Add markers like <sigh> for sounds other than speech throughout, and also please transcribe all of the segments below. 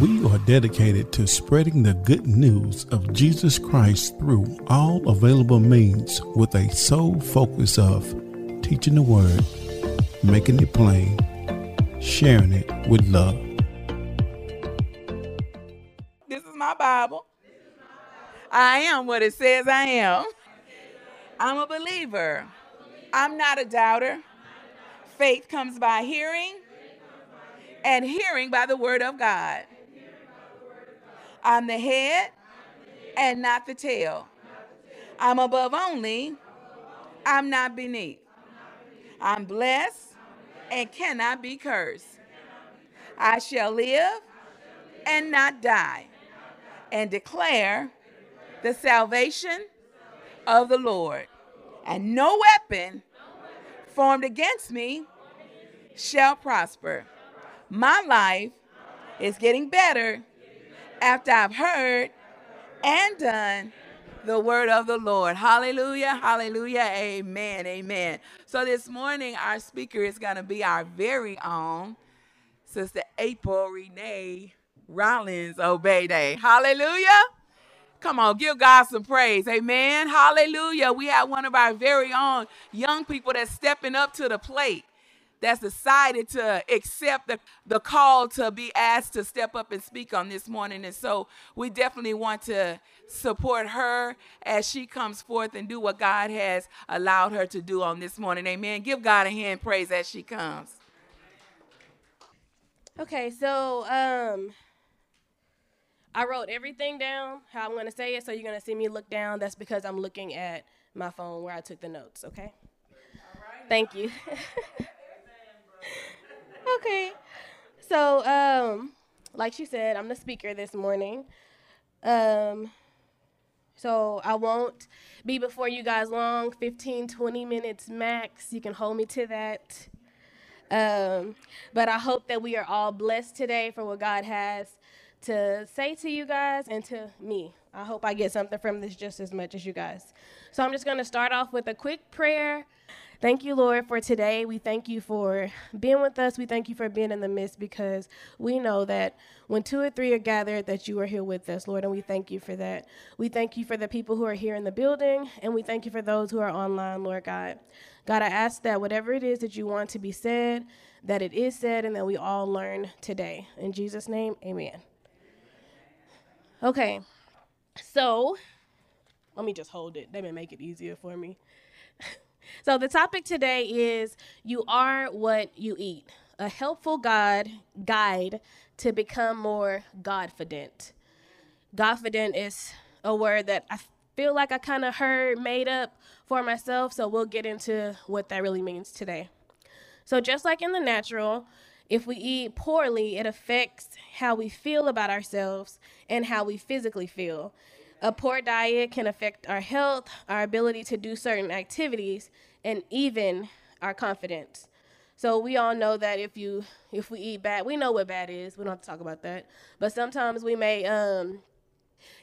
We are dedicated to spreading the good news of Jesus Christ through all available means with a sole focus of teaching the Word, making it plain, sharing it with love. This is my Bible. I am what it says I am. I'm a believer. I'm not a doubter. Faith comes by hearing, and hearing by the word of God. I'm the head and not the tail. I'm above only. I'm not beneath. I'm blessed and cannot be cursed. I shall live and not die and declare the salvation of the Lord. And no weapon formed against me shall prosper. My life is getting better after I've heard and done the word of the Lord. Hallelujah, hallelujah, amen, amen. So this morning, our speaker is going to be our very own Sister April Renee Rollins Obey Hallelujah. Come on, give God some praise. Amen. Hallelujah. We have one of our very own young people that's stepping up to the plate that's decided to accept the, the call to be asked to step up and speak on this morning. And so we definitely want to support her as she comes forth and do what God has allowed her to do on this morning. Amen. Give God a hand praise as she comes. Okay, so um I wrote everything down, how I'm going to say it, so you're going to see me look down. That's because I'm looking at my phone where I took the notes, okay? Thank you. <laughs> okay. So, um, like she said, I'm the speaker this morning. Um, so I won't be before you guys long, 15, 20 minutes max. You can hold me to that. Um, but I hope that we are all blessed today for what God has to say to you guys and to me. I hope I get something from this just as much as you guys. So I'm just going to start off with a quick prayer Thank you, Lord, for today. We thank you for being with us. We thank you for being in the midst because we know that when two or three are gathered, that you are here with us, Lord, and we thank you for that. We thank you for the people who are here in the building, and we thank you for those who are online, Lord God. God, I ask that whatever it is that you want to be said, that it is said, and that we all learn today. In Jesus' name, amen. Okay, so let me just hold it. They may make it easier for me. <laughs> So, the topic today is You Are What You Eat, a helpful God guide to become more Godfident. Godfident is a word that I feel like I kind of heard made up for myself, so we'll get into what that really means today. So, just like in the natural, if we eat poorly, it affects how we feel about ourselves and how we physically feel. A poor diet can affect our health, our ability to do certain activities, and even our confidence. So we all know that if you if we eat bad, we know what bad is. We don't have to talk about that. But sometimes we may um,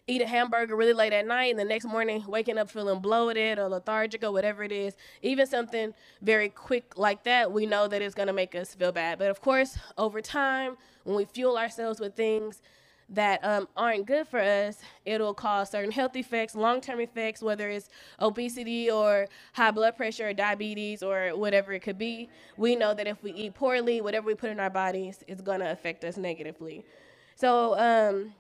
eat a hamburger really late at night and the next morning waking up feeling bloated or lethargic or whatever it is. Even something very quick like that, we know that it's going to make us feel bad. But of course, over time, when we fuel ourselves with things that um, aren't good for us, it'll cause certain health effects, long term effects, whether it's obesity or high blood pressure or diabetes or whatever it could be. We know that if we eat poorly, whatever we put in our bodies is going to affect us negatively. So, um,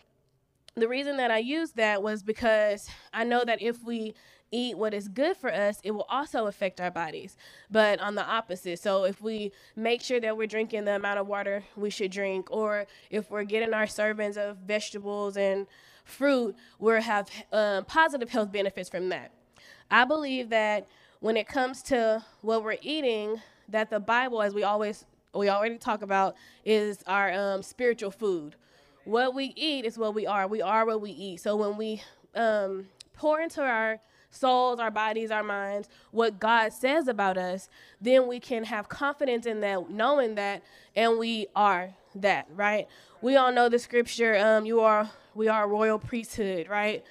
the reason that I used that was because I know that if we eat what is good for us, it will also affect our bodies. But on the opposite, so if we make sure that we're drinking the amount of water we should drink, or if we're getting our servings of vegetables and fruit, we'll have um, positive health benefits from that. I believe that when it comes to what we're eating, that the Bible, as we always we already talk about, is our um, spiritual food. What we eat is what we are. We are what we eat. So when we um, pour into our souls, our bodies, our minds, what God says about us, then we can have confidence in that, knowing that, and we are that, right? We all know the scripture, um, you are we are royal priesthood, right?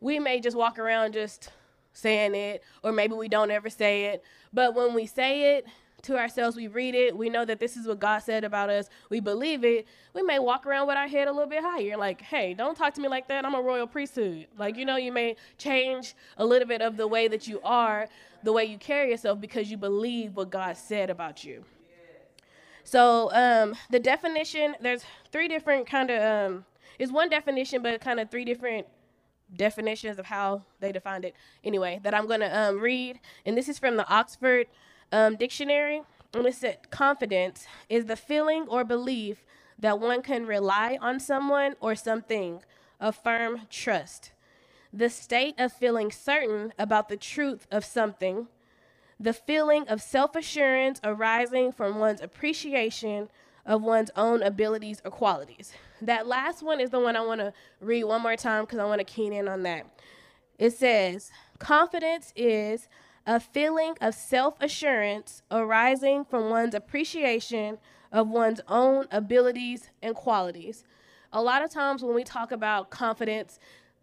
We may just walk around just saying it, or maybe we don't ever say it, but when we say it, to ourselves, we read it, we know that this is what God said about us, we believe it, we may walk around with our head a little bit higher. Like, hey, don't talk to me like that. I'm a royal priesthood. Like, you know, you may change a little bit of the way that you are, the way you carry yourself because you believe what God said about you. So um, the definition, there's three different kind of, um, it's one definition, but kind of three different definitions of how they defined it. Anyway, that I'm going to um, read, and this is from the Oxford um, Dictionary. And it said, confidence is the feeling or belief that one can rely on someone or something, a firm trust. The state of feeling certain about the truth of something, the feeling of self assurance arising from one's appreciation of one's own abilities or qualities. That last one is the one I want to read one more time because I want to keen in on that. It says, Confidence is a feeling of self assurance arising from one's appreciation of one's own abilities and qualities. A lot of times when we talk about confidence,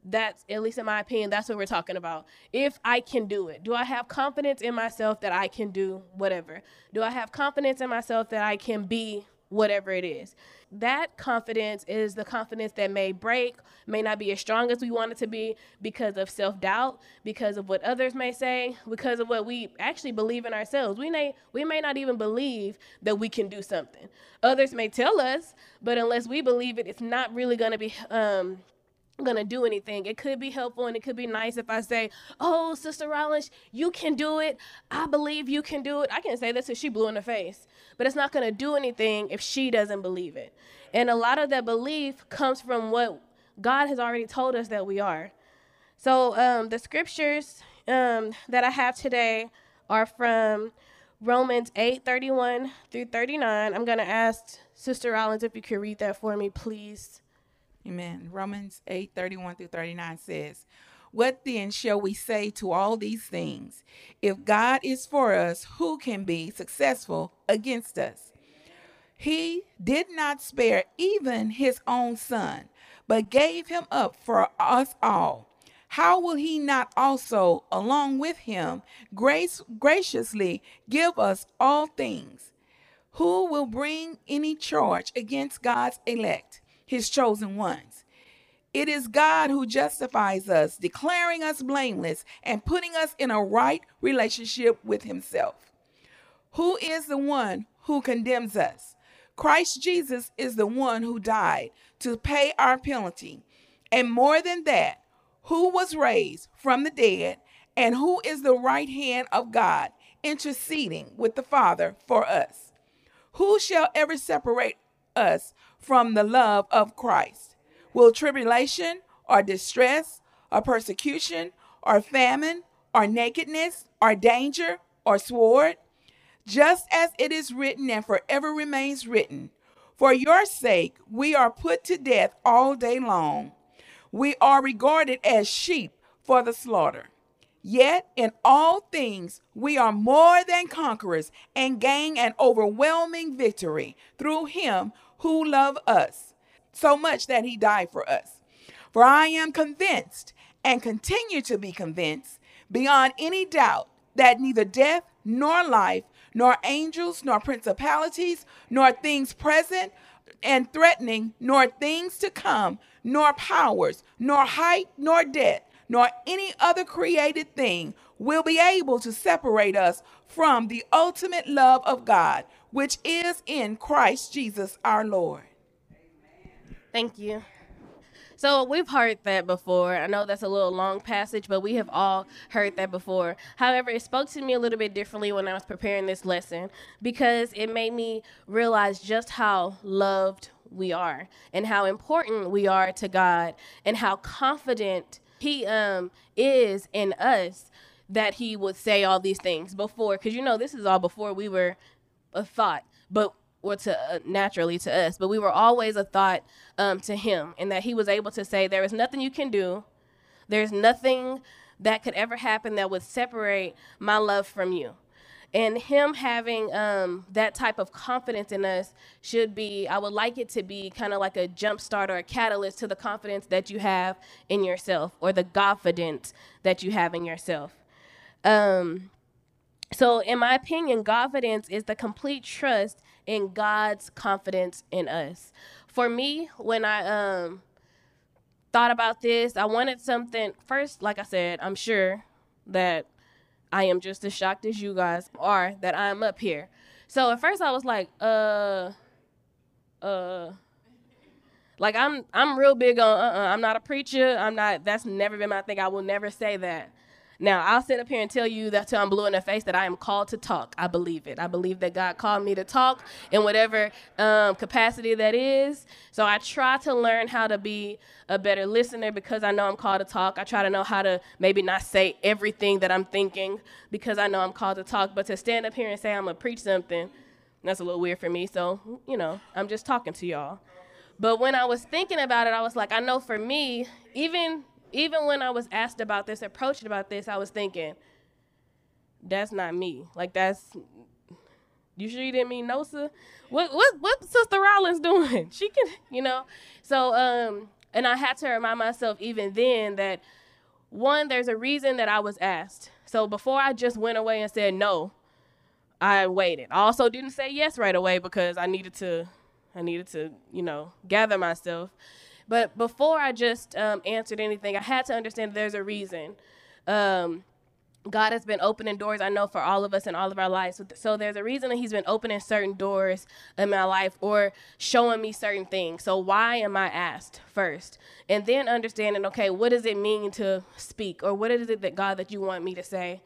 that's at least in my opinion that's what we're talking about if i can do it do i have confidence in myself that i can do whatever do i have confidence in myself that i can be whatever it is. That confidence is the confidence that may break, may not be as strong as we want it to be because of self doubt, because of what others may say, because of what we actually believe in ourselves. We may we may not even believe that we can do something. Others may tell us, but unless we believe it, it's not really going to be um, gonna do anything. It could be helpful and it could be nice if I say, "Oh, Sister Rollins, you can do it. I believe you can do it." I can say this if she blue in the face, but it's not gonna do anything if she doesn't believe it. And a lot of that belief comes from what God has already told us that we are. So um, the scriptures um, that I have today are from Romans 8 31 through 39. I'm gonna ask Sister Rollins if you could read that for me, please. Amen. Romans 8 31 through 39 says, What then shall we say to all these things? If God is for us, who can be successful against us? He did not spare even his own son, but gave him up for us all. How will he not also, along with him, grace graciously give us all things? Who will bring any charge against God's elect? His chosen ones. It is God who justifies us, declaring us blameless and putting us in a right relationship with himself. Who is the one who condemns us? Christ Jesus is the one who died to pay our penalty. And more than that, who was raised from the dead and who is the right hand of God, interceding with the Father for us. Who shall ever separate us from the love of Christ? Will tribulation or distress or persecution or famine or nakedness or danger or sword? Just as it is written and forever remains written, for your sake we are put to death all day long. We are regarded as sheep for the slaughter. Yet in all things we are more than conquerors and gain an overwhelming victory through him who love us so much that he died for us. For I am convinced and continue to be convinced beyond any doubt that neither death nor life, nor angels, nor principalities, nor things present and threatening, nor things to come, nor powers, nor height, nor depth, nor any other created thing will be able to separate us from the ultimate love of God, which is in Christ Jesus our Lord. Thank you. So we've heard that before. I know that's a little long passage, but we have all heard that before. However, it spoke to me a little bit differently when I was preparing this lesson because it made me realize just how loved we are and how important we are to God and how confident He um, is in us that He would say all these things before. Because you know, this is all before we were a thought, but or to uh, naturally to us, but we were always a thought um, to him, and that he was able to say, "There is nothing you can do. There's nothing that could ever happen that would separate my love from you." And him having um, that type of confidence in us should be, I would like it to be kind of like a jump start or a catalyst to the confidence that you have in yourself or the confidence that you have in yourself. Um, So, in my opinion, confidence is the complete trust in God's confidence in us. For me, when I um thought about this, I wanted something first, like I said, I'm sure that I am just as shocked as you guys are that I'm up here. So at first I was like, uh uh like I'm I'm real big on uh uh-uh, I'm not a preacher. I'm not that's never been my thing. I will never say that. Now, I'll sit up here and tell you that till I'm blue in the face that I am called to talk. I believe it. I believe that God called me to talk in whatever um, capacity that is. So I try to learn how to be a better listener because I know I'm called to talk. I try to know how to maybe not say everything that I'm thinking because I know I'm called to talk. But to stand up here and say I'm going to preach something, that's a little weird for me. So, you know, I'm just talking to y'all. But when I was thinking about it, I was like, I know for me, even even when I was asked about this, approached about this, I was thinking, that's not me. Like that's you sure you didn't mean Nosa? What what what Sister Rollins doing? <laughs> She can you know. So um and I had to remind myself even then that one, there's a reason that I was asked. So before I just went away and said no, I waited. I also didn't say yes right away because I needed to I needed to, you know, gather myself. But before I just um, answered anything, I had to understand there's a reason. Um, God has been opening doors, I know, for all of us in all of our lives. So, so, there's a reason that He's been opening certain doors in my life or showing me certain things. So, why am I asked first? And then understanding, okay, what does it mean to speak? Or what is it that God that you want me to say?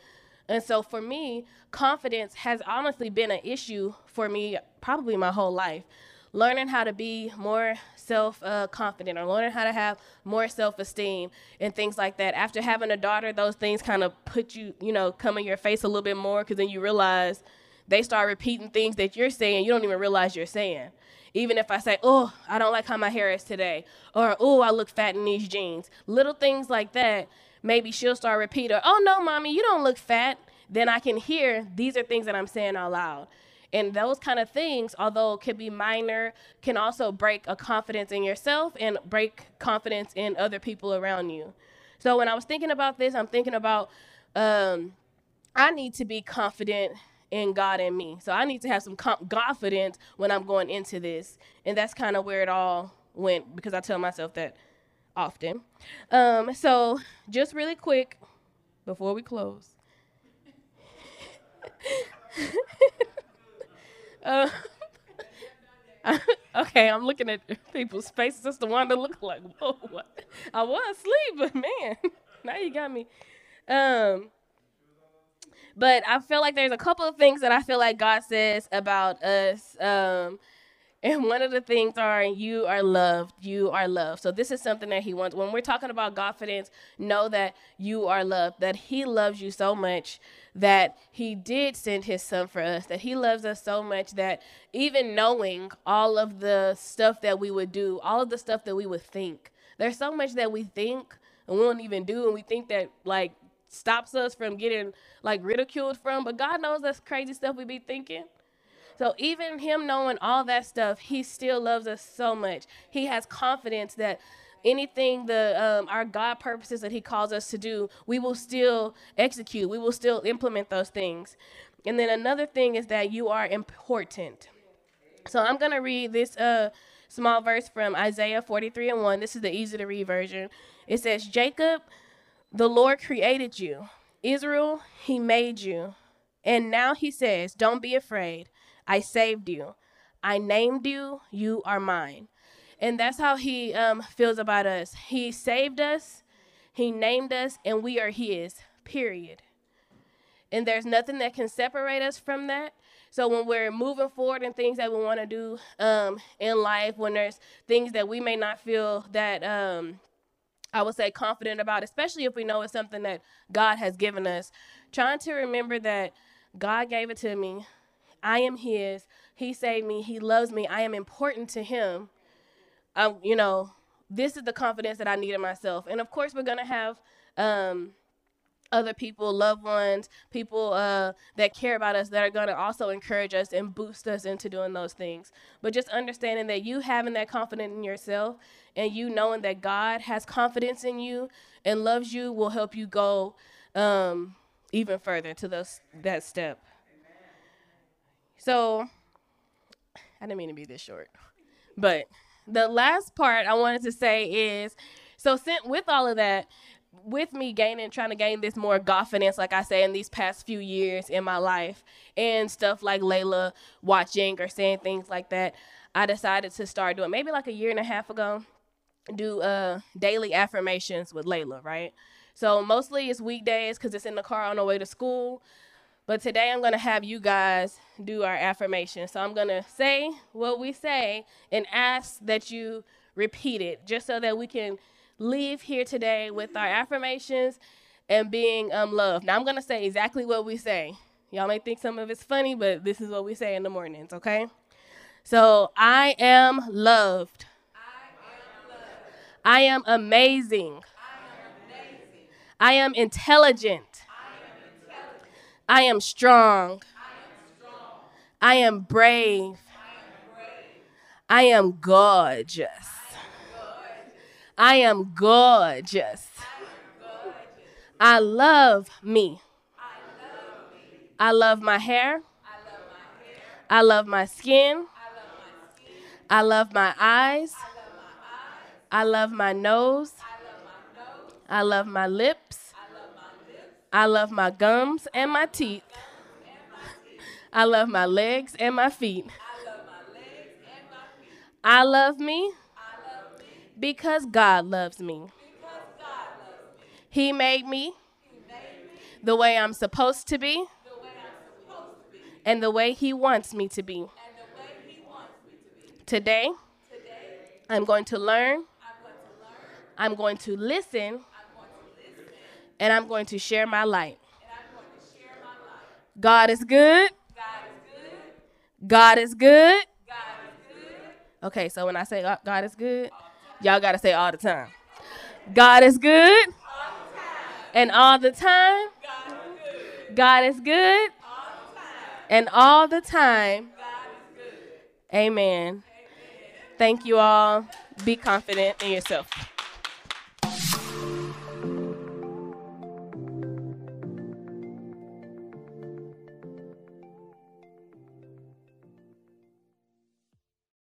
And so, for me, confidence has honestly been an issue for me probably my whole life learning how to be more self uh, confident or learning how to have more self esteem and things like that. After having a daughter, those things kind of put you, you know, come in your face a little bit more because then you realize they start repeating things that you're saying you don't even realize you're saying. Even if I say, oh, I don't like how my hair is today, or oh, I look fat in these jeans, little things like that, maybe she'll start repeating, oh, no, mommy, you don't look fat. Then I can hear these are things that I'm saying out loud. And those kind of things, although can be minor, can also break a confidence in yourself and break confidence in other people around you. So when I was thinking about this, I'm thinking about um, I need to be confident in God and me. So I need to have some confidence when I'm going into this. And that's kind of where it all went because I tell myself that often. Um, so just really quick before we close. <laughs> Uh, <laughs> okay, I'm looking at people's faces. That's the one that look like, whoa, what? I was asleep, but <laughs> man, now you got me. Um, but I feel like there's a couple of things that I feel like God says about us. Um, and one of the things are you are loved. You are loved. So this is something that he wants. When we're talking about confidence, know that you are loved, that he loves you so much that he did send his son for us, that he loves us so much that even knowing all of the stuff that we would do, all of the stuff that we would think, there's so much that we think and we don't even do, and we think that like stops us from getting like ridiculed from, but God knows that's crazy stuff we be thinking. So even him knowing all that stuff, he still loves us so much. He has confidence that anything the um, our God purposes that He calls us to do, we will still execute. We will still implement those things. And then another thing is that you are important. So I'm gonna read this uh, small verse from Isaiah 43 and 1. This is the easy to read version. It says, Jacob, the Lord created you. Israel, He made you. And now He says, Don't be afraid. I saved you. I named you. You are mine. And that's how he um, feels about us. He saved us, he named us, and we are his, period. And there's nothing that can separate us from that. So when we're moving forward and things that we want to do um, in life, when there's things that we may not feel that um, I would say confident about, especially if we know it's something that God has given us, trying to remember that God gave it to me. I am His. He saved me. He loves me. I am important to Him. I'm, you know, this is the confidence that I need in myself. And of course, we're gonna have um, other people, loved ones, people uh, that care about us that are gonna also encourage us and boost us into doing those things. But just understanding that you having that confidence in yourself and you knowing that God has confidence in you and loves you will help you go um, even further to those that step. So I didn't mean to be this short. But the last part I wanted to say is so sent with all of that, with me gaining trying to gain this more confidence, like I say, in these past few years in my life and stuff like Layla watching or saying things like that, I decided to start doing maybe like a year and a half ago, do uh daily affirmations with Layla, right? So mostly it's weekdays because it's in the car on the way to school. But today I'm going to have you guys do our affirmation. So I'm going to say what we say and ask that you repeat it just so that we can leave here today with our affirmations and being um, loved. Now I'm going to say exactly what we say. Y'all may think some of it's funny, but this is what we say in the mornings, okay? So I am loved. I am, amazing. I am intelligent. I am strong. I am brave. I am gorgeous. I am gorgeous. I love me. I love my hair. I love my skin. I love my eyes. I love my nose. I love my lips. I love my gums and my teeth. I love my legs and my feet. I love me because God loves me. He made me the way I'm supposed to be and the way He wants me to be. Today, I'm going to learn, I'm going to listen and I'm going to share my light. God is good. God is good. Okay, so when I say uh, God is good, y'all got to say all the time. God is good. And all the time. God is good. And all the time. Amen. Thank you all. Be confident in yourself.